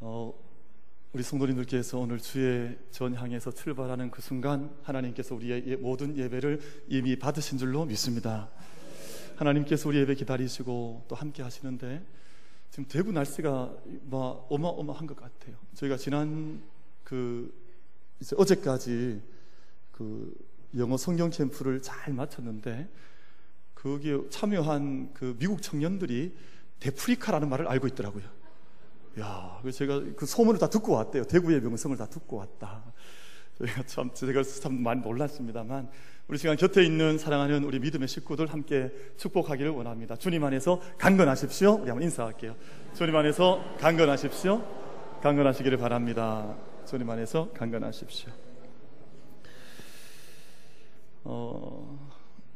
어, 우리 성도님들께서 오늘 주의 전향에서 출발하는 그 순간 하나님께서 우리의 예, 모든 예배를 이미 받으신 줄로 믿습니다. 하나님께서 우리 예배 기다리시고 또 함께 하시는데 지금 대구 날씨가 막 어마어마한 것 같아요. 저희가 지난 그 이제 어제까지 그 영어 성경 캠프를 잘 마쳤는데 거기에 참여한 그 미국 청년들이 데프리카라는 말을 알고 있더라고요. 야, 제가 그 소문을 다 듣고 왔대요. 대구의 명성을 다 듣고 왔다. 저희가 참, 제가 참 많이 놀랐습니다만, 우리 시간 곁에 있는 사랑하는 우리 믿음의 식구들 함께 축복하기를 원합니다. 주님 안에서 강건하십시오. 우리 한번 인사할게요. 주님 안에서 강건하십시오. 강건하시기를 바랍니다. 주님 안에서 강건하십시오. 어,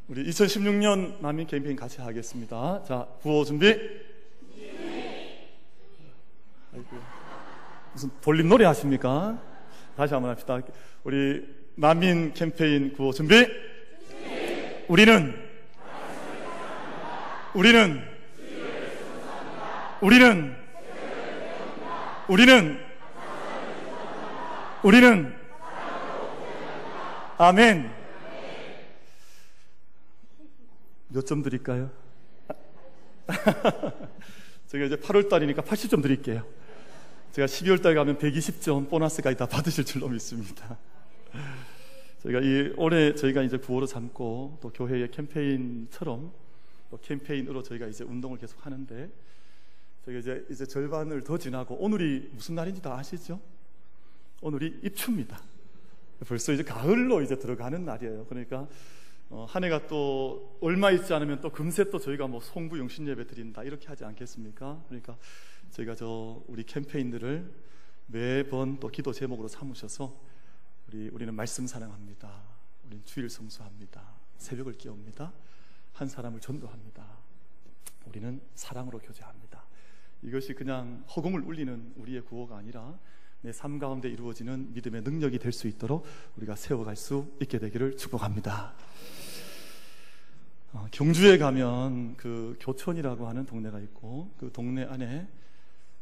우리 2016년 난민 캠페인 같이 하겠습니다. 자, 구호 준비. 아이고, 무슨 노래 하십니까? 다시 한번 합시다. 우리 난민 캠페인 구호 준비. 우리는 우리는 우리는 우리는 우리는 아멘. 몇 점 드릴까요? 제가 이제 8월 달이니까 80점 드릴게요. 제가 12월 달 가면 120점 보너스까지 다 받으실 줄로 믿습니다. 저희가 이 올해 저희가 이제 구호로 삼고 또 교회의 캠페인처럼 또 캠페인으로 저희가 이제 운동을 계속 하는데 저희가 이제 이제 절반을 더 지나고 오늘이 무슨 날인지 다 아시죠? 오늘이 입추입니다. 벌써 이제 가을로 이제 들어가는 날이에요. 그러니까 어, 한 해가 또 얼마 있지 않으면 또 금세 또 저희가 뭐 송부 용신 예배 드린다 이렇게 하지 않겠습니까? 그러니까 저희가 저 우리 캠페인들을 매번 또 기도 제목으로 삼으셔서 우리 우리는 말씀 사랑합니다. 우리는 주일 성수합니다. 새벽을 깨웁니다. 한 사람을 전도합니다. 우리는 사랑으로 교제합니다. 이것이 그냥 허공을 울리는 우리의 구호가 아니라 내 삶 가운데 이루어지는 믿음의 능력이 될 수 있도록 우리가 세워갈 수 있게 되기를 축복합니다. 어, 경주에 가면 그 교촌이라고 하는 동네가 있고 그 동네 안에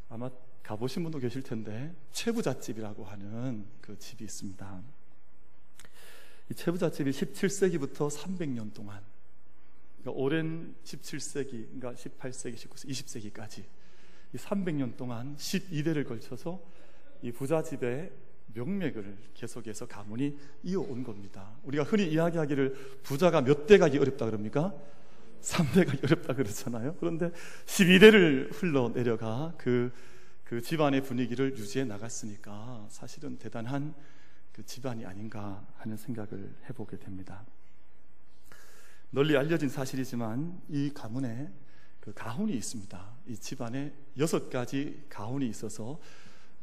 아마 가보신 분도 계실 텐데 최부잣집이라고 하는 그 집이 있습니다. 이 최부잣집이 17세기부터 300년 동안 그러니까 오랜 17세기, 그러니까 18세기, 19세기, 20세기까지 이 300년 동안 12대를 걸쳐서 이 부자집의 명맥을 계속해서 가문이 이어온 겁니다. 우리가 흔히 이야기하기를 부자가 몇 대 가기 어렵다 그럽니까? 3대 가기 어렵다 그러잖아요. 그런데 12대를 흘러 내려가 그, 그 집안의 분위기를 유지해 나갔으니까 사실은 대단한 그 집안이 아닌가 하는 생각을 해보게 됩니다. 널리 알려진 사실이지만 이 가문에 그 가훈이 있습니다. 이 집안에 여섯 가지 가훈이 있어서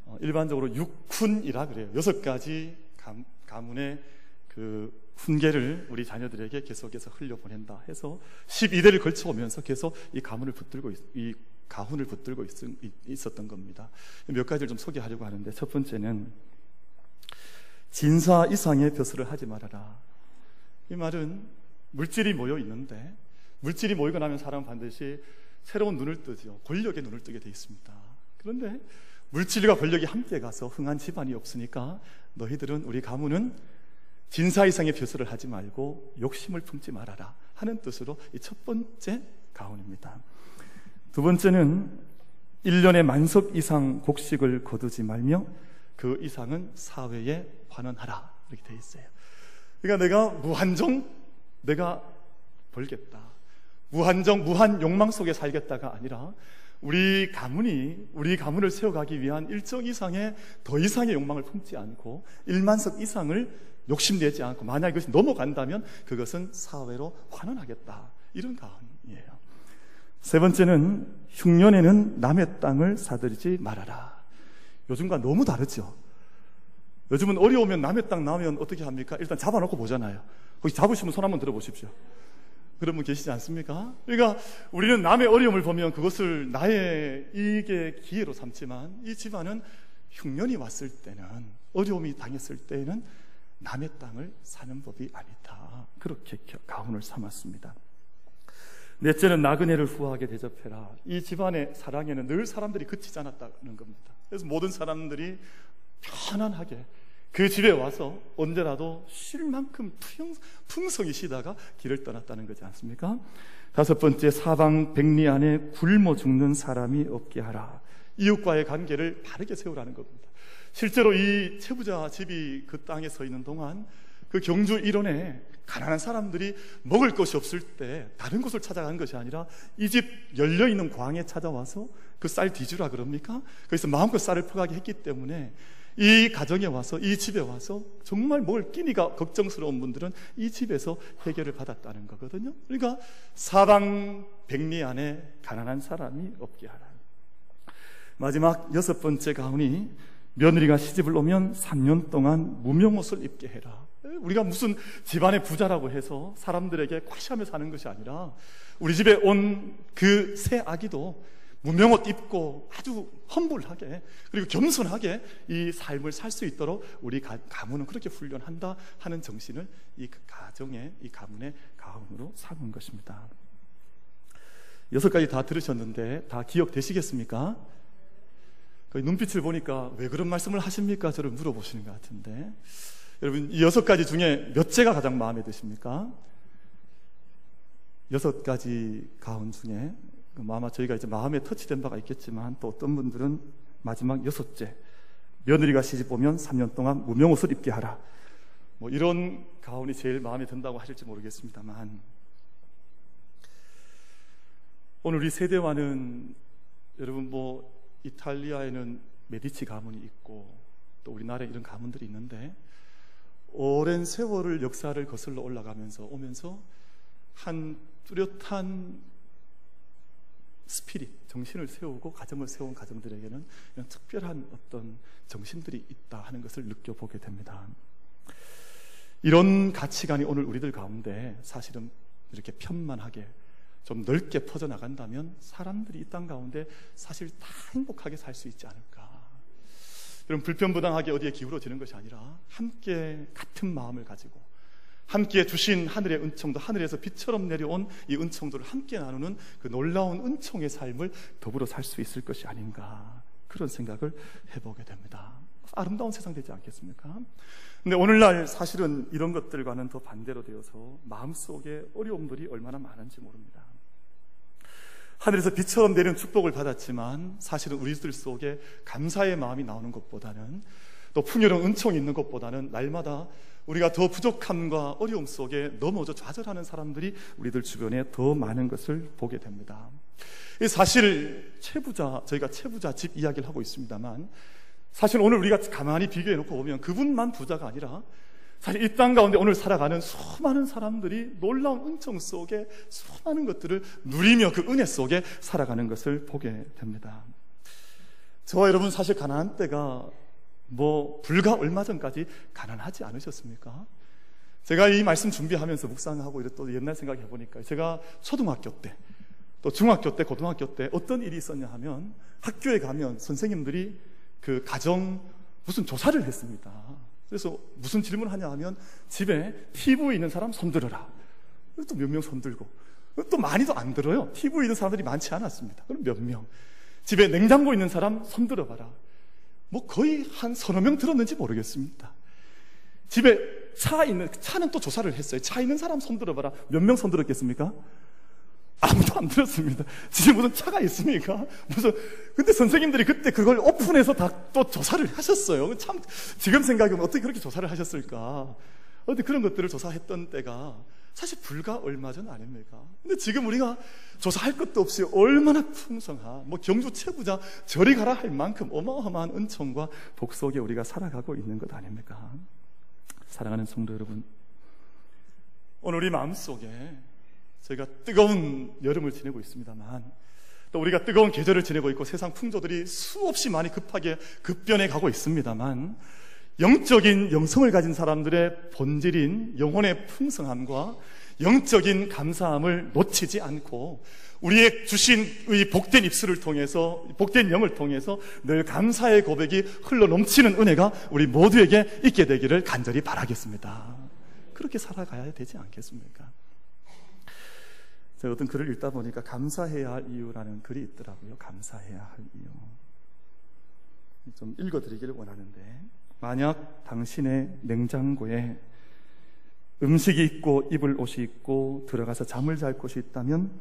어, 일반적으로 육훈이라 그래요. 여섯 가지 가문의 그 훈계를 우리 자녀들에게 계속해서 흘려보낸다 해서 12대를 걸쳐오면서 계속 이 가문을 붙들고 이 가훈을 붙들고 있, 었던 겁니다. 몇 가지를 좀 소개하려고 하는데 첫 번째는 진사 이상의 벼슬을 하지 말아라. 이 말은 물질이 모여 있는데 물질이 모이고 나면 사람은 반드시 새로운 눈을 뜨죠. 권력의 눈을 뜨게 돼 있습니다. 그런데 물질과 권력이 함께 가서 흥한 집안이 없으니까 너희들은 우리 가문은 진사 이상의 벼슬을 하지 말고 욕심을 품지 말아라 하는 뜻으로 이 첫 번째 가훈입니다. 두 번째는 1년에 만석 이상 곡식을 거두지 말며 그 이상은 사회에 환원하라 이렇게 되어 있어요. 그러니까 내가 무한정 내가 벌겠다. 무한정 무한 욕망 속에 살겠다가 아니라 우리 가문이 우리 가문을 세워가기 위한 일정 이상의 더 이상의 욕망을 품지 않고 1만석 이상을 욕심내지 않고 만약 이것이 넘어간다면 그것은 사회로 환원하겠다 이런 가훈이에요. 세 번째는 흉년에는 남의 땅을 사들이지 말아라. 요즘과 너무 다르죠. 요즘은 어려우면 남의 땅 나오면 어떻게 합니까? 일단 잡아놓고 보잖아요. 거기 잡으시면 손 한번 들어보십시오. 그런 분 계시지 않습니까? 그러니까 우리는 남의 어려움을 보면 그것을 나의 이익의 기회로 삼지만 이 집안은 흉년이 왔을 때는 어려움이 당했을 때는 남의 땅을 사는 법이 아니다. 그렇게 가훈을 삼았습니다. 넷째는 나그네를 후하게 대접해라. 이 집안의 사랑에는 늘 사람들이 그치지 않았다는 겁니다. 그래서 모든 사람들이 편안하게 그 집에 와서 언제라도 쉴 만큼 풍성히 쉬다가 길을 떠났다는 거지 않습니까? 다섯 번째 사방 백리 안에 굶어 죽는 사람이 없게 하라. 이웃과의 관계를 바르게 세우라는 겁니다. 실제로 이 채부자 집이 그 땅에 서 있는 동안 그 경주 일원에 가난한 사람들이 먹을 것이 없을 때 다른 곳을 찾아간 것이 아니라 이 집 열려 있는 광에 찾아와서 그 쌀 뒤주라 그럽니까? 그래서 마음껏 쌀을 퍼가게 했기 때문에 이 가정에 와서 이 집에 와서 정말 먹을 끼니가 걱정스러운 분들은 이 집에서 해결을 받았다는 거거든요. 그러니까 사방 백리 안에 가난한 사람이 없게 하라. 마지막 여섯 번째 가훈이 며느리가 시집을 오면 3년 동안 무명옷을 입게 해라. 우리가 무슨 집안의 부자라고 해서 사람들에게 과시하며 사는 것이 아니라 우리 집에 온 그 새 아기도 무명옷 입고 아주 험불하게 그리고 겸손하게 이 삶을 살 수 있도록 우리 가문은 그렇게 훈련한다 하는 정신을 이 가정의 이 가문의 가문으로 삼은 것입니다. 여섯 가지 다 들으셨는데 다 기억되시겠습니까? 눈빛을 보니까 왜 그런 말씀을 하십니까? 저를 물어보시는 것 같은데 여러분 이 여섯 가지 중에 몇째가 가장 마음에 드십니까? 여섯 가지 가운 중에 뭐 아마 저희가 이제 마음에 터치된 바가 있겠지만 또 어떤 분들은 마지막 여섯째 며느리가 시집 오면 3년 동안 무명 옷을 입게 하라. 뭐 이런 가운이 제일 마음에 든다고 하실지 모르겠습니다만 오늘 우리 세대와는 여러분 뭐 이탈리아에는 메디치 가문이 있고 또 우리나라에 이런 가문들이 있는데 오랜 세월을 역사를 거슬러 올라가면서 오면서 한 뚜렷한 스피릿, 정신을 세우고 가정을 세운 가정들에게는 이런 특별한 어떤 정신들이 있다 하는 것을 느껴보게 됩니다. 이런 가치관이 오늘 우리들 가운데 사실은 이렇게 편만하게 좀 넓게 퍼져나간다면 사람들이 이 땅 가운데 사실 다 행복하게 살 수 있지 않을까. 여러분 불편부당하게 어디에 기울어지는 것이 아니라 함께 같은 마음을 가지고 함께 주신 하늘의 은총도 하늘에서 빛처럼 내려온 이 은총들을 함께 나누는 그 놀라운 은총의 삶을 더불어 살 수 있을 것이 아닌가 그런 생각을 해보게 됩니다. 아름다운 세상 되지 않겠습니까? 근데 오늘날 사실은 이런 것들과는 더 반대로 되어서 마음속에 어려움들이 얼마나 많은지 모릅니다. 하늘에서 빛처럼 내리는 축복을 받았지만 사실은 우리들 속에 감사의 마음이 나오는 것보다는 또 풍요로운 은총이 있는 것보다는 날마다 우리가 더 부족함과 어려움 속에 넘어져 좌절하는 사람들이 우리들 주변에 더 많은 것을 보게 됩니다. 사실 최부자 저희가 최부자 집 이야기를 하고 있습니다만 사실 오늘 우리가 가만히 비교해 놓고 보면 그분만 부자가 아니라 사실 이 땅 가운데 오늘 살아가는 수많은 사람들이 놀라운 은총 속에 수많은 것들을 누리며 그 은혜 속에 살아가는 것을 보게 됩니다. 저와 여러분 사실 가난한 때가 뭐 불과 얼마 전까지 가난하지 않으셨습니까? 제가 이 말씀 준비하면서 묵상하고 또 옛날 생각해 보니까 제가 초등학교 때, 또 중학교 때, 고등학교 때 어떤 일이 있었냐 하면 학교에 가면 선생님들이 그 가정 무슨 조사를 했습니다. 그래서 무슨 질문을 하냐 하면 집에 TV 있는 사람 손들어라. 또 몇 명 손들고 또 많이도 안 들어요. TV 있는 사람들이 많지 않았습니다. 그럼 몇 명. 집에 냉장고 있는 사람 손들어봐라. 뭐 거의 한 서너 명 들었는지 모르겠습니다. 집에 차 있는, 차는 또 조사를 했어요. 차 있는 사람 손 들어봐라. 몇 명 손 들었겠습니까? 아무도 안 들었습니다. 집에 무슨 차가 있습니까? 무슨, 근데 선생님들이 그때 그걸 오픈해서 다 또 조사를 하셨어요. 참, 지금 생각해보면 어떻게 그렇게 조사를 하셨을까? 어디 그런 것들을 조사했던 때가 사실 불과 얼마 전 아닙니까? 근데 지금 우리가 조사할 것도 없이 얼마나 풍성한, 뭐 경주 최부자 저리 가라 할 만큼 어마어마한 은총과 복 속에 우리가 살아가고 있는 것 아닙니까? 사랑하는 성도 여러분, 오늘 우리 마음 속에 저희가 뜨거운 여름을 지내고 있습니다만, 또 우리가 뜨거운 계절을 지내고 있고 세상 풍조들이 수없이 많이 급하게 급변해 가고 있습니다만, 영적인 영성을 가진 사람들의 본질인 영혼의 풍성함과 영적인 감사함을 놓치지 않고 우리의 주신 이 복된 입술을 통해서 복된 영을 통해서 늘 감사의 고백이 흘러 넘치는 은혜가 우리 모두에게 있게 되기를 간절히 바라겠습니다. 그렇게 살아가야 되지 않겠습니까? 제가 어떤 글을 읽다 보니까 감사해야 할 이유라는 글이 있더라고요. 감사해야 할 이유. 좀 읽어드리기를 원하는데 만약 당신의 냉장고에 음식이 있고 입을 옷이 있고 들어가서 잠을 잘 곳이 있다면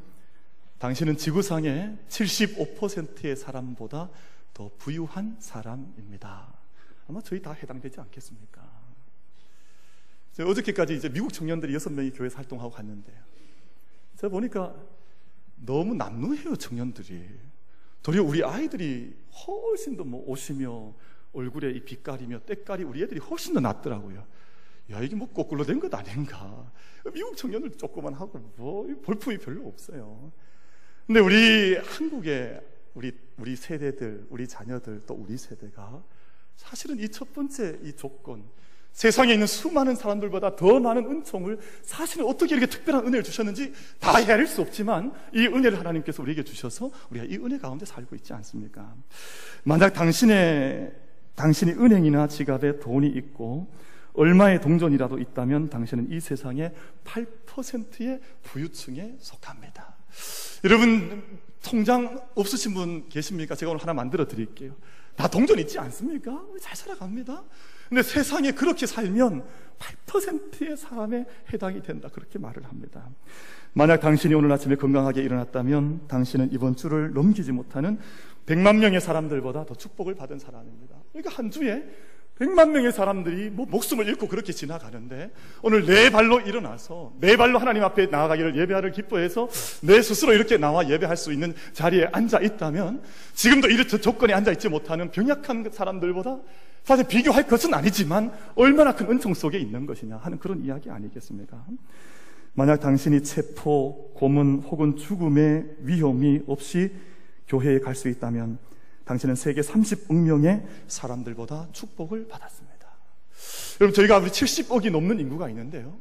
당신은 지구상의 75%의 사람보다 더 부유한 사람입니다. 아마 저희 다 해당되지 않겠습니까? 어저께까지 이제 미국 청년들이 여섯 명이 교회에서 활동하고 갔는데요. 제가 보니까 너무 남루해요, 청년들이. 도리어 우리 아이들이 훨씬 더뭐 옷이며 얼굴에 이 빛깔이며 때깔이 우리 애들이 훨씬 더 낫더라고요. 야, 이게 뭐 거꾸로 된 것 아닌가. 미국 청년들 조금만 하고 뭐 볼품이 별로 없어요. 근데 우리 한국의 우리, 우리 세대들, 우리 자녀들, 또 우리 세대가 사실은 이 첫 번째 이 조건, 세상에 있는 수많은 사람들보다 더 많은 은총을 사실은 어떻게 이렇게 특별한 은혜를 주셨는지 다 헤아릴 수 없지만 이 은혜를 하나님께서 우리에게 주셔서 우리가 이 은혜 가운데 살고 있지 않습니까? 만약 당신의 당신이 은행이나 지갑에 돈이 있고 얼마의 동전이라도 있다면 당신은 이 세상의 8%의 부유층에 속합니다. 여러분 통장 없으신 분 계십니까? 제가 오늘 하나 만들어 드릴게요. 다 동전 있지 않습니까? 잘 살아갑니다. 근데 세상에 그렇게 살면 8%의 사람에 해당이 된다. 그렇게 말을 합니다. 만약 당신이 오늘 아침에 건강하게 일어났다면 당신은 이번 주를 넘기지 못하는 100만 명의 사람들보다 더 축복을 받은 사람입니다. 그러니까 한 주에 100만 명의 사람들이 뭐 목숨을 잃고 그렇게 지나가는데 오늘 내 발로 일어나서 내 발로 하나님 앞에 나아가기를 예배하를 기뻐해서 내 스스로 이렇게 나와 예배할 수 있는 자리에 앉아 있다면 지금도 이렇듯 조건에 앉아 있지 못하는 병약한 사람들보다 사실 비교할 것은 아니지만 얼마나 큰 은총 속에 있는 것이냐 하는 그런 이야기 아니겠습니까? 만약 당신이 체포, 고문 혹은 죽음의 위험이 없이 교회에 갈 수 있다면 당신은 세계 30억 명의 사람들보다 축복을 받았습니다. 여러분, 저희가 우리 70억이 넘는 인구가 있는데요.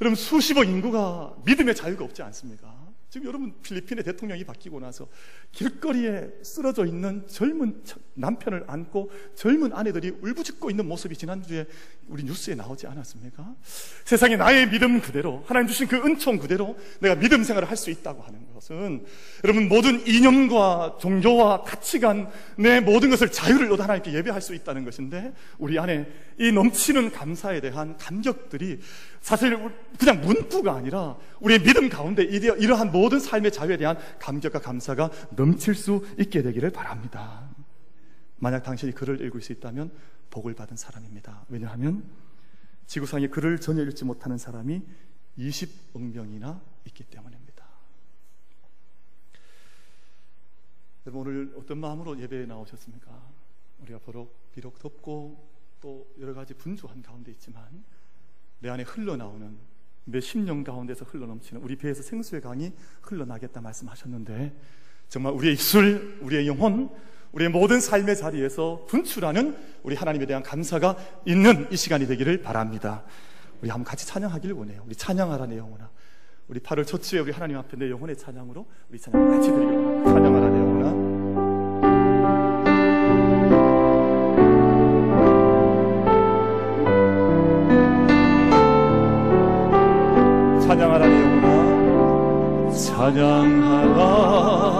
여러분, 수십억 인구가 믿음의 자유가 없지 않습니까? 지금 여러분 필리핀의 대통령이 바뀌고 나서 길거리에 쓰러져 있는 젊은 남편을 안고 젊은 아내들이 울부짖고 있는 모습이 지난주에 우리 뉴스에 나오지 않았습니까? 세상에 나의 믿음 그대로 하나님 주신 그 은총 그대로 내가 믿음 생활을 할 수 있다고 하는 것은 여러분 모든 이념과 종교와 가치관 내 모든 것을 자유를 얻어 하나님께 예배할 수 있다는 것인데 우리 안에 이 넘치는 감사에 대한 감격들이 사실 그냥 문구가 아니라 우리의 믿음 가운데 이러한 모든 삶의 자유에 대한 감격과 감사가 넘칠 수 있게 되기를 바랍니다. 만약 당신이 글을 읽을 수 있다면 복을 받은 사람입니다. 왜냐하면 지구상에 글을 전혀 읽지 못하는 사람이 20억 명이나 있기 때문입니다. 여러분 오늘 어떤 마음으로 예배에 나오셨습니까? 우리가 비록, 비록 덥고 또 여러 가지 분주한 가운데 있지만 내 안에 흘러나오는 몇십 년 가운데서 흘러넘치는 우리 배에서 생수의 강이 흘러나겠다 말씀하셨는데 정말 우리의 입술, 우리의 영혼, 우리의 모든 삶의 자리에서 분출하는 우리 하나님에 대한 감사가 있는 이 시간이 되기를 바랍니다. 우리 한번 같이 찬양하기를 원해요. 우리 찬양하라 내 영혼아. 우리 8월 첫 주에 우리 하나님 앞에 내 영혼의 찬양으로 우리 찬양 같이 드리기를. 찬양하라 영혼아 찬양하라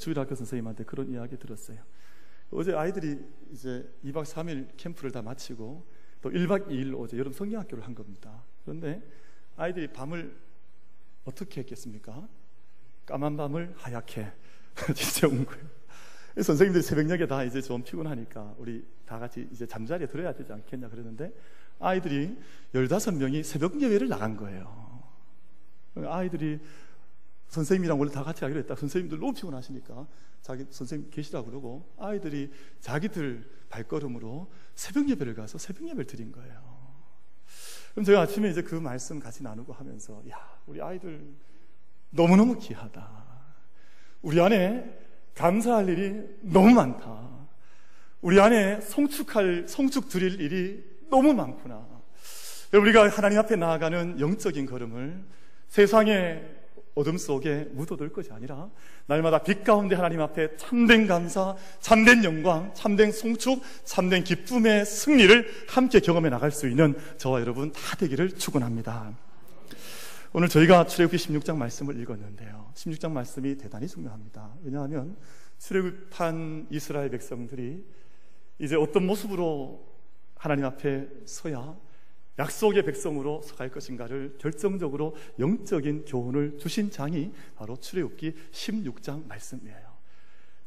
주일학교 선생님한테 그런 이야기 들었어요. 어제 아이들이 이제 2박 3일 캠프를 다 마치고 또 1박 2일 어제 여름 성경학교를 한 겁니다. 그런데 아이들이 밤을 어떻게 했겠습니까? 까만 밤을 하얗게 진짜 온 거예요. 선생님들이 새벽녘에 다 이제 좀 피곤하니까 우리 다 같이 이제 잠자리에 들어야 되지 않겠냐 그러는데 아이들이 15명이 새벽 예배를 나간 거예요. 아이들이 선생님이랑 원래 다 같이 하기로 했다. 선생님들 너무 피곤하시니까 자기 선생님 계시라고 그러고 아이들이 자기들 발걸음으로 새벽 예배를 가서 새벽 예배를 드린 거예요. 그럼 제가 아침에 이제 그 말씀 같이 나누고 하면서 야, 우리 아이들 너무너무 귀하다. 우리 안에 감사할 일이 너무 많다. 우리 안에 성축할, 성축 드릴 일이 너무 많구나. 우리가 하나님 앞에 나아가는 영적인 걸음을 세상의 어둠 속에 묻어둘 것이 아니라 날마다 빛 가운데 하나님 앞에 참된 감사, 참된 영광, 참된 송축, 참된 기쁨의 승리를 함께 경험해 나갈 수 있는 저와 여러분 다 되기를 축원합니다. 오늘 저희가 출애굽기 16장 말씀을 읽었는데요. 16장 말씀이 대단히 중요합니다. 왜냐하면 출애굽한 이스라엘 백성들이 이제 어떤 모습으로 하나님 앞에 서야 약속의 백성으로 갈 것인가를 결정적으로 영적인 교훈을 주신 장이 바로 출애굽기 16장 말씀이에요.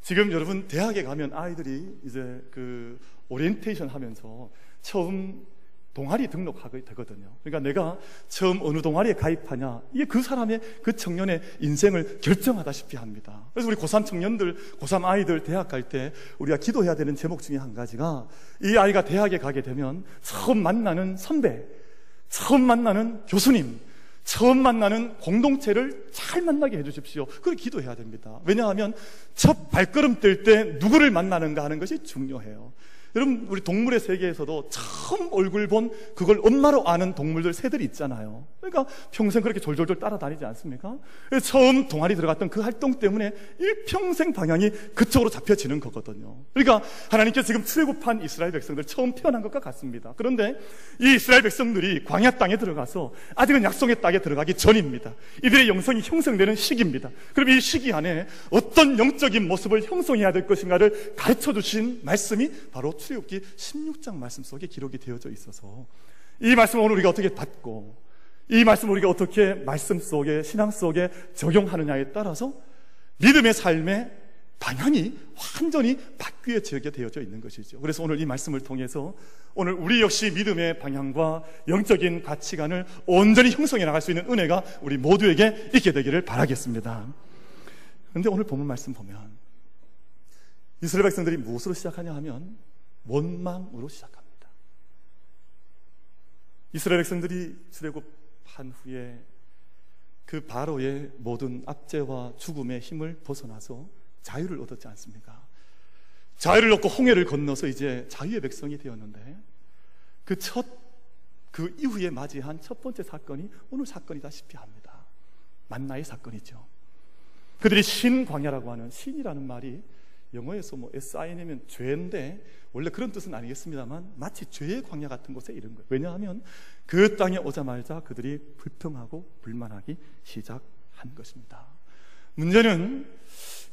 지금 여러분 대학에 가면 아이들이 이제 그 오리엔테이션 하면서 처음 동아리 등록하게 되거든요. 그러니까 내가 처음 어느 동아리에 가입하냐, 이게 그 사람의, 그 청년의 인생을 결정하다시피 합니다. 그래서 우리 고3 청년들, 고3 아이들 대학 갈 때 우리가 기도해야 되는 제목 중에 한 가지가 이 아이가 대학에 가게 되면 처음 만나는 선배, 처음 만나는 교수님, 처음 만나는 공동체를 잘 만나게 해주십시오. 그걸 기도해야 됩니다. 왜냐하면 첫 발걸음 뗄 때 누구를 만나는가 하는 것이 중요해요. 여러분 우리 동물의 세계에서도 처음 얼굴 본 그걸 엄마로 아는 동물들 새들이 있잖아요. 그러니까 평생 그렇게 졸졸졸 따라다니지 않습니까? 처음 동아리 들어갔던 그 활동 때문에 일평생 방향이 그쪽으로 잡혀지는 거거든요. 그러니까 하나님께서 지금 출애굽한 이스라엘 백성들 처음 태어난 것과 같습니다. 그런데 이 이스라엘 백성들이 광야 땅에 들어가서 아직은 약속의 땅에 들어가기 전입니다. 이들의 영성이 형성되는 시기입니다. 그럼 이 시기 안에 어떤 영적인 모습을 형성해야 될 것인가를 가르쳐 주신 말씀이 바로 출애굽기 16장 말씀 속에 기록이 되어져 있어서 이 말씀을 오늘 우리가 어떻게 받고 이 말씀을 우리가 어떻게 말씀 속에 신앙 속에 적용하느냐에 따라서 믿음의 삶의 방향이 완전히 바뀌어지게 되어져 있는 것이죠. 그래서 오늘 이 말씀을 통해서 오늘 우리 역시 믿음의 방향과 영적인 가치관을 온전히 형성해 나갈 수 있는 은혜가 우리 모두에게 있게 되기를 바라겠습니다. 그런데 오늘 본문 말씀 보면 이스라엘 백성들이 무엇으로 시작하냐 하면 원망으로 시작합니다. 이스라엘 백성들이 출애굽한 후에 그 바로의 모든 압제와 죽음의 힘을 벗어나서 자유를 얻었지 않습니까? 자유를 얻고 홍해를 건너서 이제 자유의 백성이 되었는데 그 첫, 그 이후에 맞이한 첫 번째 사건이 오늘 사건이다시피 합니다. 만나의 사건이죠. 그들이 신광야라고 하는 신이라는 말이 영어에서 뭐 SIN이면 죄인데 원래 그런 뜻은 아니겠습니다만 마치 죄의 광야 같은 곳에 이른 거예요. 왜냐하면 그 땅에 오자마자 그들이 불평하고 불만하기 시작한 것입니다. 문제는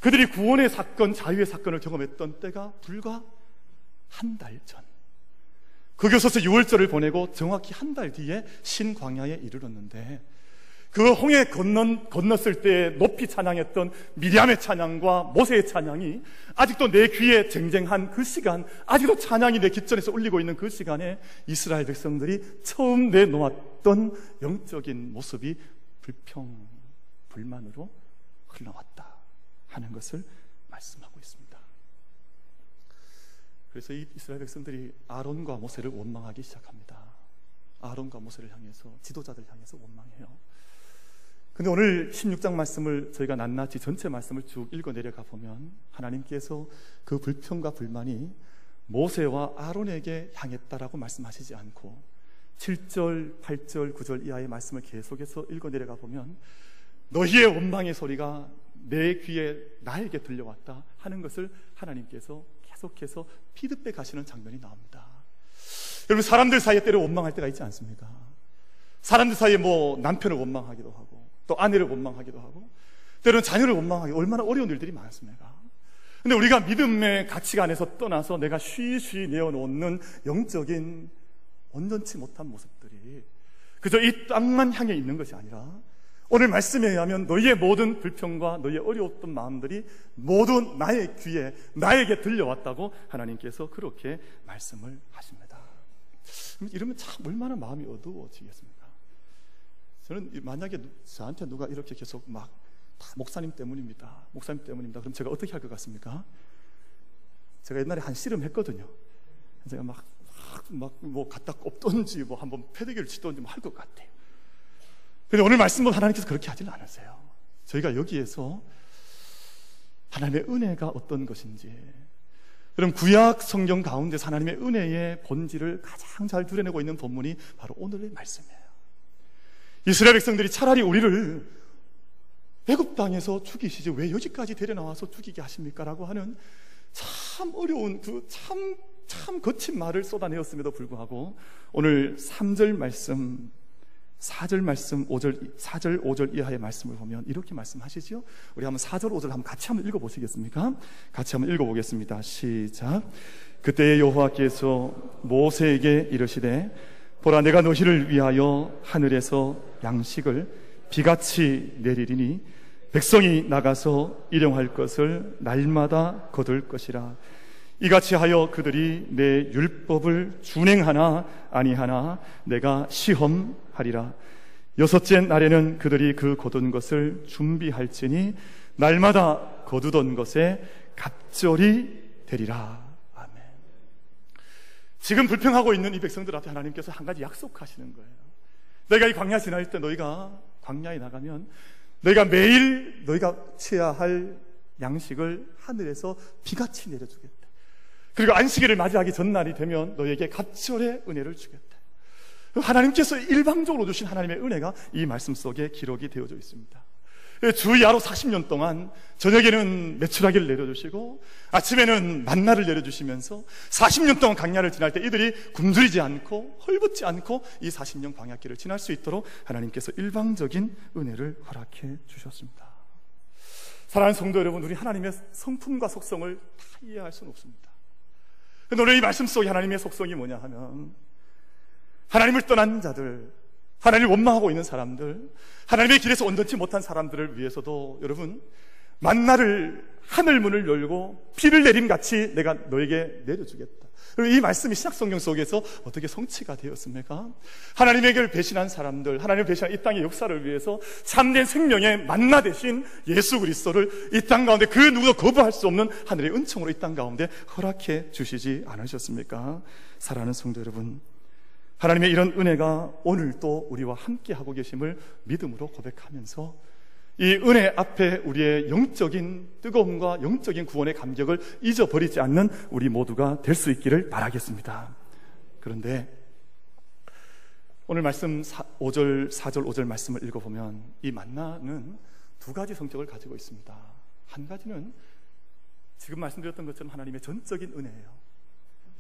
그들이 구원의 사건, 자유의 사건을 경험했던 때가 불과 한 달 전. 그 교서서 6월절을 보내고 정확히 한 달 뒤에 신광야에 이르렀는데 그 홍해 건넌, 건넜을 때 높이 찬양했던 미리암의 찬양과 모세의 찬양이 아직도 내 귀에 쟁쟁한 그 시간, 아직도 찬양이 내 귓전에서 울리고 있는 그 시간에 이스라엘 백성들이 처음 내놓았던 영적인 모습이 불평, 불만으로 흘러왔다 하는 것을 말씀하고 있습니다. 그래서 이 이스라엘 백성들이 아론과 모세를 원망하기 시작합니다. 아론과 모세를 향해서 지도자들 향해서 원망해요. 근데 오늘 16장 말씀을 저희가 낱낱이 전체 말씀을 쭉 읽어 내려가 보면 하나님께서 그 불평과 불만이 모세와 아론에게 향했다라고 말씀하시지 않고 7절, 8절, 9절 이하의 말씀을 계속해서 읽어 내려가 보면 너희의 원망의 소리가 내 귀에 나에게 들려왔다 하는 것을 하나님께서 계속해서 피드백 하시는 장면이 나옵니다. 여러분 사람들 사이에 때로 원망할 때가 있지 않습니까? 사람들 사이에 뭐 남편을 원망하기도 하고 또 아내를 원망하기도 하고 때로는 자녀를 원망하기 얼마나 어려운 일들이 많습니까? 근데 우리가 믿음의 가치관에서 떠나서 내가 쉬쉬 내어놓는 영적인 온전치 못한 모습들이 그저 이 땅만 향해 있는 것이 아니라 오늘 말씀에 의하면 너희의 모든 불평과 너희의 어려웠던 마음들이 모두 나의 귀에 나에게 들려왔다고 하나님께서 그렇게 말씀을 하십니다. 이러면 참 얼마나 마음이 어두워지겠습니까? 저는 만약에 저한테 누가 이렇게 계속 막 목사님 때문입니다. 목사님 때문입니다. 그럼 제가 어떻게 할 것 같습니까? 제가 옛날에 한 씨름 했거든요. 제가 막, 막, 뭐, 갖다 꼽던지, 뭐, 한번 패대기를 치던지 뭐 할 것 같아요. 근데 오늘 말씀은 하나님께서 그렇게 하지는 않으세요. 저희가 여기에서 하나님의 은혜가 어떤 것인지, 그럼 구약 성경 가운데 하나님의 은혜의 본질을 가장 잘 드러내고 있는 본문이 바로 오늘의 말씀이에요. 이스라엘 백성들이 차라리 우리를 애굽 땅에서 죽이시지 왜 여기까지 데려 나와서 죽이게 하십니까라고 하는 참 어려운 그참참 거친 말을 쏟아내었음에도 불구하고 오늘 3절 말씀 4절 말씀 5절 4절 5절 이하의 말씀을 보면 이렇게 말씀하시죠. 우리 한번 4절 5절 한번 같이 한번 읽어 보시겠습니까? 같이 한번 읽어 보겠습니다. 시작. 그때 여호와께서 모세에게 이르시되 보라 내가 너희를 위하여 하늘에서 양식을 비같이 내리리니 백성이 나가서 일용할 것을 날마다 거둘 것이라 이같이 하여 그들이 내 율법을 준행하나 아니하나 내가 시험하리라. 여섯째 날에는 그들이 그 거둔 것을 준비할지니 날마다 거두던 것에 갑절이 되리라. 지금 불평하고 있는 이 백성들 앞에 하나님께서 한 가지 약속하시는 거예요. 내가 이 광야 지날 때 너희가 광야에 나가면 너희가 매일 너희가 취해야 할 양식을 하늘에서 비같이 내려주겠다. 그리고 안식일을 맞이하기 전날이 되면 너에게 갑절의 은혜를 주겠다. 하나님께서 일방적으로 주신 하나님의 은혜가 이 말씀 속에 기록이 되어져 있습니다. 주야로 40년 동안 저녁에는 매출하기를 내려주시고 아침에는 만나를 내려주시면서 40년 동안 강야를 지날 때 이들이 굶주리지 않고 헐벗지 않고 이 40년 광야길을 지날 수 있도록 하나님께서 일방적인 은혜를 허락해 주셨습니다. 사랑하는 성도 여러분, 우리 하나님의 성품과 속성을 다 이해할 수는 없습니다. 오늘 이 말씀 속에 하나님의 속성이 뭐냐 하면 하나님을 떠난 자들, 하나님을 원망하고 있는 사람들, 하나님의 길에서 온전치 못한 사람들을 위해서도 여러분 만나를 하늘 문을 열고 비를 내림 같이 내가 너에게 내려주겠다. 그리고 이 말씀이 신약 성경 속에서 어떻게 성취가 되었습니까? 하나님에게 배신한 사람들, 하나님을 배신한 이 땅의 역사를 위해서 참된 생명의 만나 대신 예수 그리스도를 이 땅 가운데 그 누구도 거부할 수 없는 하늘의 은총으로 이 땅 가운데 허락해 주시지 않으셨습니까? 사랑하는 성도 여러분, 하나님의 이런 은혜가 오늘 또 우리와 함께 하고 계심을 믿음으로 고백하면서 이 은혜 앞에 우리의 영적인 뜨거움과 영적인 구원의 감격을 잊어버리지 않는 우리 모두가 될 수 있기를 바라겠습니다. 그런데 오늘 말씀 5절, 4절, 5절 말씀을 읽어보면 이 만나는 두 가지 성격을 가지고 있습니다. 한 가지는 지금 말씀드렸던 것처럼 하나님의 전적인 은혜예요.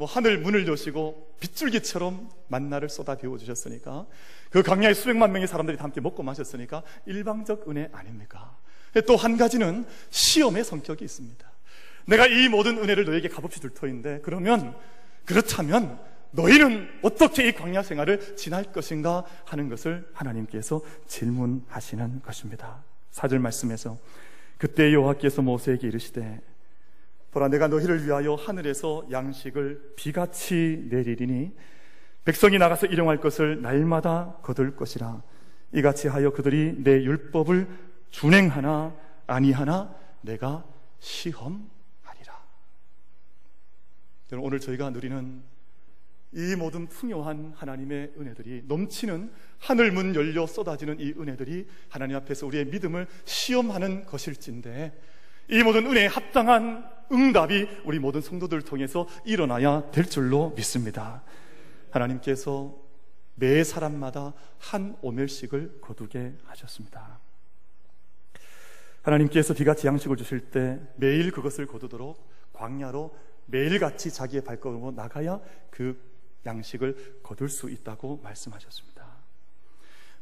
뭐 하늘 문을 여시고 빗줄기처럼 만나를 쏟아 비워 주셨으니까 그 강야에 수백만 명의 사람들이 함께 먹고 마셨으니까 일방적 은혜 아닙니까? 또 한 가지는 시험의 성격이 있습니다. 내가 이 모든 은혜를 너에게 값없이 줄 터인데 그러면 그렇다면 너희는 어떻게 이 광야 생활을 지날 것인가 하는 것을 하나님께서 질문하시는 것입니다. 사절 말씀에서 그때 여호와께서 모세에게 이르시되 보라 내가 너희를 위하여 하늘에서 양식을 비같이 내리리니 백성이 나가서 일용할 것을 날마다 거둘 것이라 이같이 하여 그들이 내 율법을 준행하나 아니하나 내가 시험하리라. 오늘 저희가 누리는 이 모든 풍요한 하나님의 은혜들이 넘치는 하늘 문 열려 쏟아지는 이 은혜들이 하나님 앞에서 우리의 믿음을 시험하는 것일진데 이 모든 은혜에 합당한 응답이 우리 모든 성도들을 통해서 일어나야 될 줄로 믿습니다. 하나님께서 매 사람마다 한 오멜씩을 거두게 하셨습니다. 하나님께서 비같이 양식을 주실 때 매일 그것을 거두도록 광야로 매일같이 자기의 발걸음으로 나가야 그 양식을 거둘 수 있다고 말씀하셨습니다.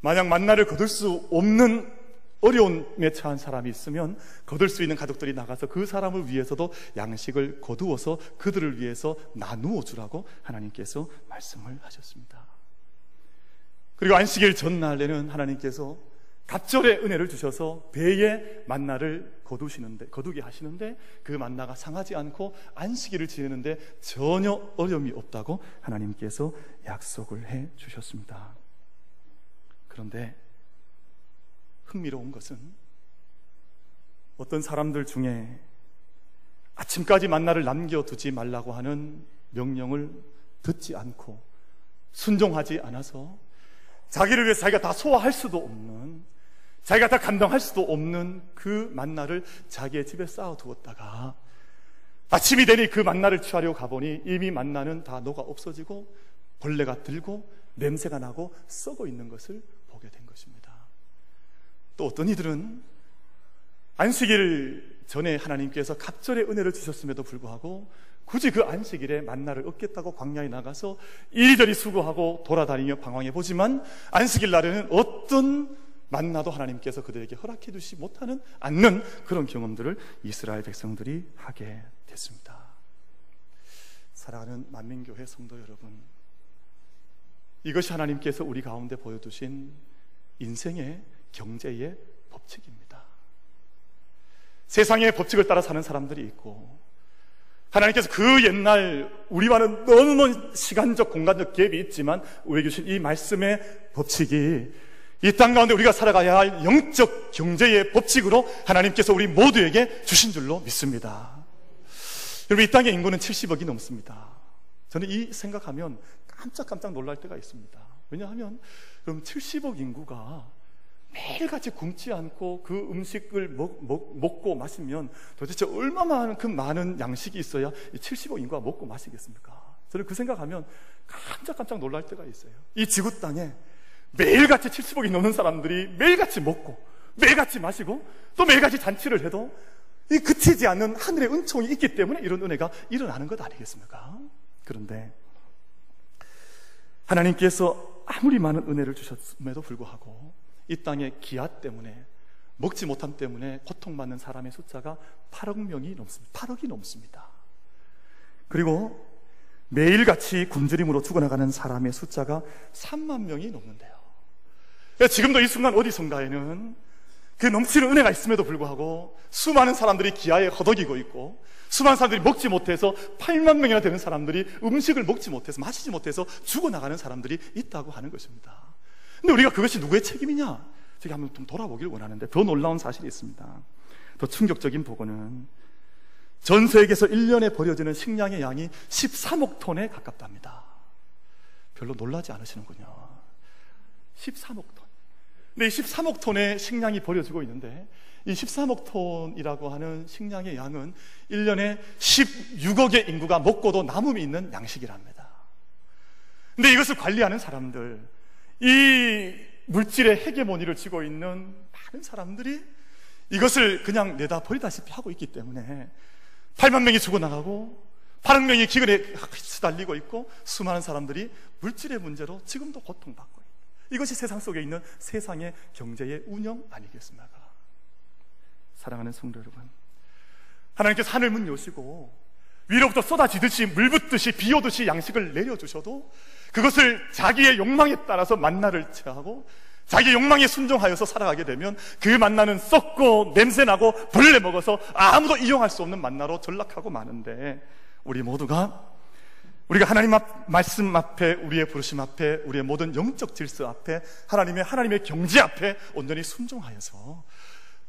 만약 만나를 거둘 수 없는 어려움에 처한 사람이 있으면 거둘 수 있는 가족들이 나가서 그 사람을 위해서도 양식을 거두어서 그들을 위해서 나누어 주라고 하나님께서 말씀을 하셨습니다. 그리고 안식일 전날에는 하나님께서 갑절의 은혜를 주셔서 배에 만나를 거두시는데 거두게 하시는데 그 만나가 상하지 않고 안식일을 지내는데 전혀 어려움이 없다고 하나님께서 약속을 해 주셨습니다. 그런데 흥미로운 것은 어떤 사람들 중에 아침까지 만나를 남겨두지 말라고 하는 명령을 듣지 않고 순종하지 않아서 자기를 위해서 자기가 다 소화할 수도 없는 자기가 다 감당할 수도 없는 그 만나를 자기의 집에 쌓아두었다가 아침이 되니 그 만나를 취하려고 가보니 이미 만나는 다 녹아 없어지고 벌레가 들고 냄새가 나고 썩어 있는 것을 보게 된 것입니다. 또 어떤 이들은 안식일 전에 하나님께서 갑절의 은혜를 주셨음에도 불구하고 굳이 그 안식일에 만나를 얻겠다고 광야에 나가서 이리저리 수고하고 돌아다니며 방황해 보지만 안식일 날에는 어떤 만나도 하나님께서 그들에게 허락해 주시 못하는 않는 그런 경험들을 이스라엘 백성들이 하게 됐습니다. 사랑하는 만민교회 성도 여러분, 이것이 하나님께서 우리 가운데 보여두신 인생의 경제의 법칙입니다. 세상의 법칙을 따라 사는 사람들이 있고 하나님께서 그 옛날 우리와는 너무 시간적 공간적 갭이 있지만 우리에게 주신 이 말씀의 법칙이 이 땅 가운데 우리가 살아가야 할 영적 경제의 법칙으로 하나님께서 우리 모두에게 주신 줄로 믿습니다. 여러분 이 땅의 인구는 70억이 넘습니다. 저는 이 생각하면 깜짝깜짝 놀랄 때가 있습니다. 왜냐하면 그럼 70억 인구가 매일같이 굶지 않고 그 음식을 먹, 먹, 고 마시면 도대체 얼마만큼 많은 양식이 있어야 70억 인구가 먹고 마시겠습니까? 저는 그 생각하면 깜짝깜짝 놀랄 때가 있어요. 이 지구 땅에 매일같이 70억이 넘는 사람들이 매일같이 먹고 매일같이 마시고 또 매일같이 잔치를 해도 이 그치지 않는 하늘의 은총이 있기 때문에 이런 은혜가 일어나는 것 아니겠습니까? 그런데 하나님께서 아무리 많은 은혜를 주셨음에도 불구하고 이 땅의 기아 때문에 먹지 못함 때문에 고통받는 사람의 숫자가 8억 명이 넘습니다. 8억이 넘습니다. 그리고 매일같이 굶주림으로 죽어나가는 사람의 숫자가 3만 명이 넘는데요. 지금도 이 순간 어디선가에는 그 넘치는 은혜가 있음에도 불구하고 수많은 사람들이 기아에 허덕이고 있고 수많은 사람들이 먹지 못해서 8만 명이나 되는 사람들이 음식을 먹지 못해서 마시지 못해서 죽어나가는 사람들이 있다고 하는 것입니다. 근데 우리가 그것이 누구의 책임이냐? 저기 한번 좀 돌아보길 원하는데 더 놀라운 사실이 있습니다. 더 충격적인 보고는 전 세계에서 1년에 버려지는 식량의 양이 13억 톤에 가깝답니다. 별로 놀라지 않으시는군요. 13억 톤. 근데 이 13억 톤의 식량이 버려지고 있는데 이 13억 톤이라고 하는 식량의 양은 1년에 16억의 인구가 먹고도 남음이 있는 양식이랍니다. 근데 이것을 관리하는 사람들, 이 물질의 헤게모니를 쥐고 있는 많은 사람들이 이것을 그냥 내다 버리다시피 하고 있기 때문에 8만 명이 죽어나가고 8억 명이 기근에 시달리고 있고 수많은 사람들이 물질의 문제로 지금도 고통받고 있고 이것이 세상 속에 있는 세상의 경제의 운영 아니겠습니까? 사랑하는 성도 여러분 하나님께서 하늘 문 여시고 위로부터 쏟아지듯이 물 붓듯이 비 오듯이 양식을 내려주셔도 그것을 자기의 욕망에 따라서 만나를 취하고 자기 욕망에 순종하여서 살아가게 되면 그 만나는 썩고 냄새나고 벌레 먹어서 아무도 이용할 수 없는 만나로 전락하고 마는데 우리 모두가 우리가 하나님 앞, 말씀 앞에 우리의 부르심 앞에 우리의 모든 영적 질서 앞에 하나님의 하나님의 경지 앞에 온전히 순종하여서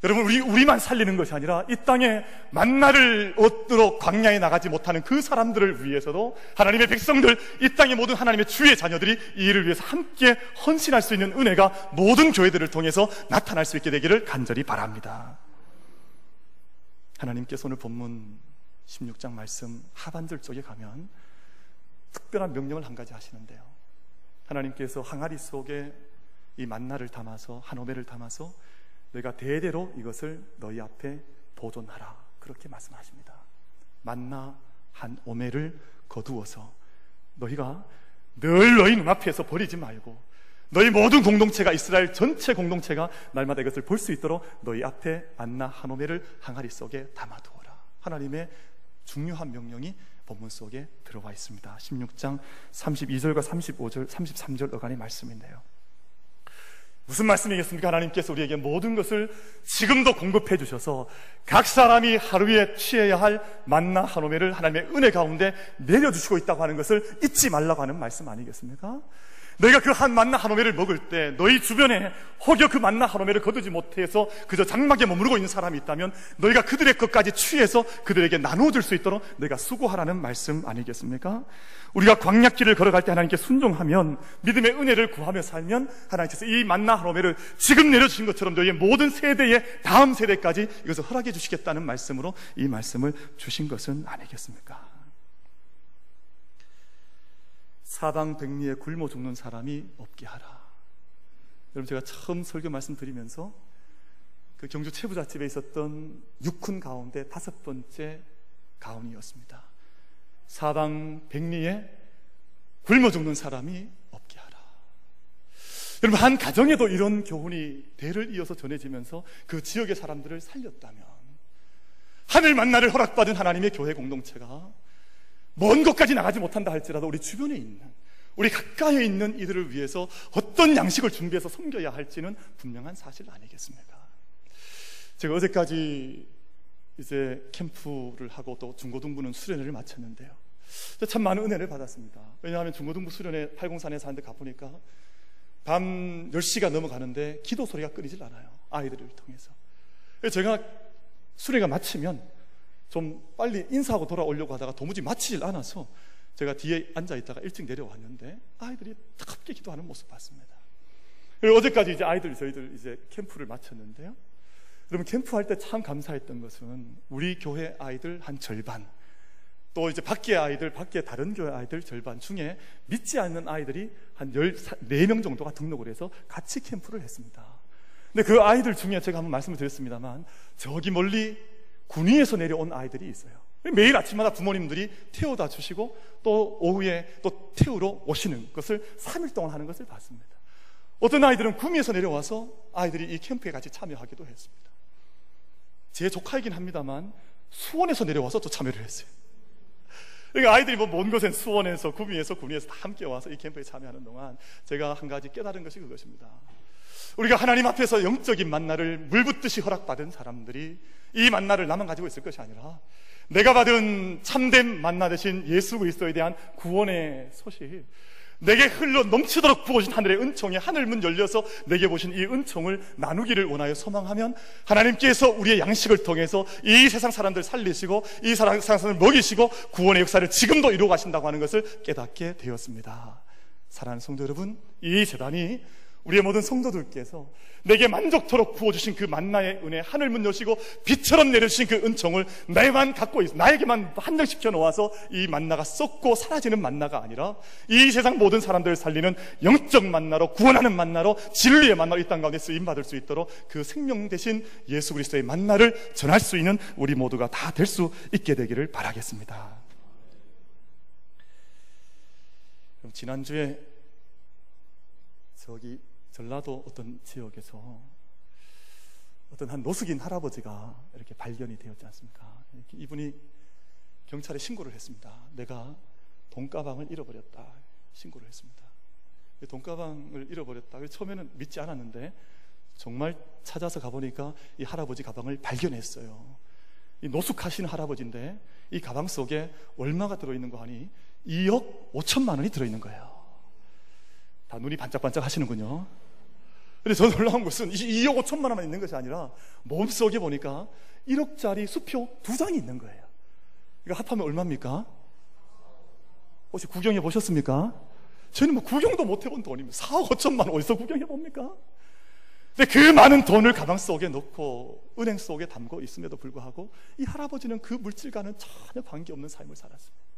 여러분, 우리, 우리만 살리는 것이 아니라 이 땅에 만나를 얻도록 광야에 나가지 못하는 그 사람들을 위해서도 하나님의 백성들, 이 땅의 모든 하나님의 주의 자녀들이 이 일을 위해서 함께 헌신할 수 있는 은혜가 모든 교회들을 통해서 나타날 수 있게 되기를 간절히 바랍니다. 하나님께서 오늘 본문 16장 말씀 하반절 쪽에 가면 특별한 명령을 한 가지 하시는데요. 하나님께서 항아리 속에 이 만나를 담아서 한 오매를 담아서 너희가 대대로 이것을 너희 앞에 보존하라. 그렇게 말씀하십니다. 만나 한 오매를 거두어서 너희가 늘 너희 눈앞에서 버리지 말고 너희 모든 공동체가 이스라엘 전체 공동체가 날마다 이것을 볼 수 있도록 너희 앞에 안나 한오메를 항아리 속에 담아두어라. 하나님의 중요한 명령이 본문 속에 들어와 있습니다. 16장 32절과 35절, 33절 어간의 말씀인데요. 무슨 말씀이겠습니까? 하나님께서 우리에게 모든 것을 지금도 공급해 주셔서 각 사람이 하루에 취해야 할 만나 한오매를 하나님의 은혜 가운데 내려주시고 있다고 하는 것을 잊지 말라고 하는 말씀 아니겠습니까? 너희가 그 한 만나 한오매를 먹을 때 너희 주변에 혹여 그 만나 한오매를 거두지 못해서 그저 장막에 머무르고 있는 사람이 있다면 너희가 그들의 것까지 취해서 그들에게 나눠줄 수 있도록 너희가 수고하라는 말씀 아니겠습니까? 우리가 광약길을 걸어갈 때 하나님께 순종하면 믿음의 은혜를 구하며 살면 하나님께서 이 만나 한오매를 지금 내려주신 것처럼 너희의 모든 세대의 다음 세대까지 이것을 허락해 주시겠다는 말씀으로 이 말씀을 주신 것은 아니겠습니까? 사방 백리에 굶어 죽는 사람이 없게 하라. 여러분 제가 처음 설교 말씀드리면서 그 경주 최부잣집에 있었던 육훈 가운데 다섯 번째 가운이었습니다. 사방 백리에 굶어 죽는 사람이 없게 하라. 여러분 한 가정에도 이런 교훈이 대를 이어서 전해지면서 그 지역의 사람들을 살렸다면 하늘 만나를 허락받은 하나님의 교회 공동체가 먼 곳까지 나가지 못한다 할지라도 우리 주변에 있는 우리 가까이에 있는 이들을 위해서 어떤 양식을 준비해서 섬겨야 할지는 분명한 사실 아니겠습니까? 제가 어제까지 이제 캠프를 하고 또 중고등부는 수련회를 마쳤는데요. 참 많은 은혜를 받았습니다. 왜냐하면 중고등부 수련회 팔공산에 사는데 가보니까 밤 10시가 넘어가는데 기도 소리가 끊이질 않아요. 아이들을 통해서. 제가 수련회가 마치면 좀 빨리 인사하고 돌아오려고 하다가 도무지 마치질 않아서 제가 뒤에 앉아 있다가 일찍 내려왔는데 아이들이 뜨겁게 기도하는 모습 봤습니다. 그리고 어제까지 이제 아이들 저희들 이제 캠프를 마쳤는데요. 여러분 캠프 할 때 참 감사했던 것은 우리 교회 아이들 한 절반 또 이제 밖에 아이들, 밖에 다른 교회 아이들 절반 중에 믿지 않는 아이들이 한 14명 정도가 등록을 해서 같이 캠프를 했습니다. 근데 그 아이들 중에 제가 한번 말씀을 드렸습니다만 저기 멀리 군위에서 내려온 아이들이 있어요. 매일 아침마다 부모님들이 태워다 주시고 또 오후에 또 태우러 오시는 것을 3일 동안 하는 것을 봤습니다. 어떤 아이들은 구미에서 내려와서 아이들이 이 캠프에 같이 참여하기도 했습니다. 제 조카이긴 합니다만 수원에서 내려와서 또 참여를 했어요. 그러니까 아이들이 뭐먼 곳엔 수원에서 구미에서 군위에서 다 함께 와서 이 캠프에 참여하는 동안 제가 한 가지 깨달은 것이 그것입니다. 우리가 하나님 앞에서 영적인 만나를 물붓듯이 허락받은 사람들이 이 만나를 나만 가지고 있을 것이 아니라 내가 받은 참된 만나 대신 예수 그리스도에 대한 구원의 소식 내게 흘러 넘치도록 부어진 하늘의 은총이 하늘 문 열려서 내게 보신 이 은총을 나누기를 원하여 소망하면 하나님께서 우리의 양식을 통해서 이 세상 사람들 살리시고 이 세상 사람들 먹이시고 구원의 역사를 지금도 이루어 가신다고 하는 것을 깨닫게 되었습니다. 사랑하는 성도 여러분, 이 재단이 우리의 모든 성도들께서 내게 만족토록 부어주신 그 만나의 은혜, 하늘 문 여시고 빛처럼 내려주신 그 은총을 나에만 갖고 있어. 나에게만 한정시켜 놓아서 이 만나가 썩고 사라지는 만나가 아니라 이 세상 모든 사람들을 살리는 영적 만나로 구원하는 만나로 진리의 만나로 이 땅 가운데 쓰임받을 수 있도록 그 생명 대신 예수 그리스도의 만나를 전할 수 있는 우리 모두가 다 될 수 있게 되기를 바라겠습니다. 그럼 지난주에 저기 전라도 어떤 지역에서 어떤 한 노숙인 할아버지가 이렇게 발견이 되었지 않습니까? 이분이 경찰에 신고를 했습니다. 내가 돈가방을 잃어버렸다. 신고를 했습니다. 돈가방을 잃어버렸다. 처음에는 믿지 않았는데 정말 찾아서 가보니까 이 할아버지 가방을 발견했어요. 이 노숙하신 할아버지인데 이 가방 속에 얼마가 들어있는 거 하니 2억 5천만 원이 들어있는 거예요. 다 눈이 반짝반짝 하시는군요. 근데 저 놀라운 것은 2억 5천만 원만 있는 것이 아니라 몸속에 보니까 1억짜리 수표 두 장이 있는 거예요. 이거 합하면 얼마입니까? 혹시 구경해 보셨습니까? 저희는 뭐 구경도 못 해본 돈입니다. 4억 5천만 원 어디서 구경해 봅니까? 근데 그 많은 돈을 가방 속에 넣고 은행 속에 담고 있음에도 불구하고 이 할아버지는 그 물질과는 전혀 관계없는 삶을 살았습니다.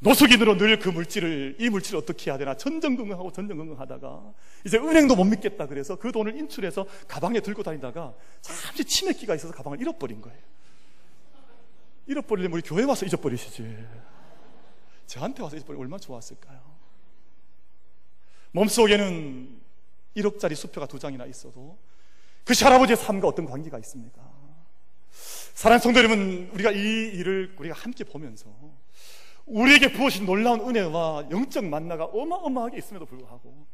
노숙인으로 늘 그 물질을 이 물질을 어떻게 해야 되나 전전긍긍하고 전전긍긍하다가 이제 은행도 못 믿겠다 그래서 그 돈을 인출해서 가방에 들고 다니다가 잠시 치맥기가 있어서 가방을 잃어버린 거예요. 잃어버리려면 우리 교회 와서 잊어버리시지. 저한테 와서 잊어버리면 얼마나 좋았을까요? 몸속에는 1억짜리 수표가 두 장이나 있어도 그 할아버지의 삶과 어떤 관계가 있습니까? 사랑하는 성도 여러분, 우리가 이 일을 우리가 함께 보면서 우리에게 부어진 놀라운 은혜와 영적 만나가 어마어마하게 있음에도 불구하고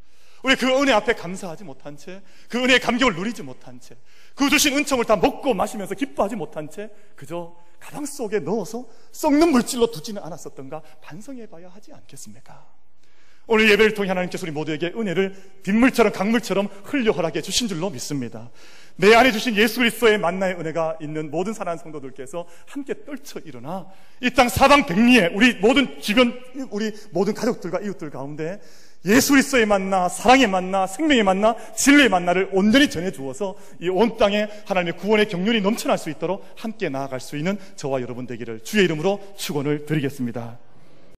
우리 그 은혜 앞에 감사하지 못한 채, 그 은혜의 감격을 누리지 못한 채, 그 주신 은총을 다 먹고 마시면서 기뻐하지 못한 채, 그저 가방 속에 넣어서 썩는 물질로 두지는 않았었던가 반성해 봐야 하지 않겠습니까? 오늘 예배를 통해 하나님께서 우리 모두에게 은혜를 빗물처럼 강물처럼 흘려 허락해 주신 줄로 믿습니다. 내 안에 주신 예수 그리스도의 만나의 은혜가 있는 모든 사랑하는 성도들께서 함께 떨쳐 일어나 이 땅 사방 백리에 우리 모든 주변 우리 모든 가족들과 이웃들 가운데 예수 그리스도의 만나, 사랑의 만나, 생명의 만나, 진리의 만나를 온전히 전해 주어서 이 온 땅에 하나님의 구원의 경륜이 넘쳐날 수 있도록 함께 나아갈 수 있는 저와 여러분 되기를 주의 이름으로 축원을 드리겠습니다.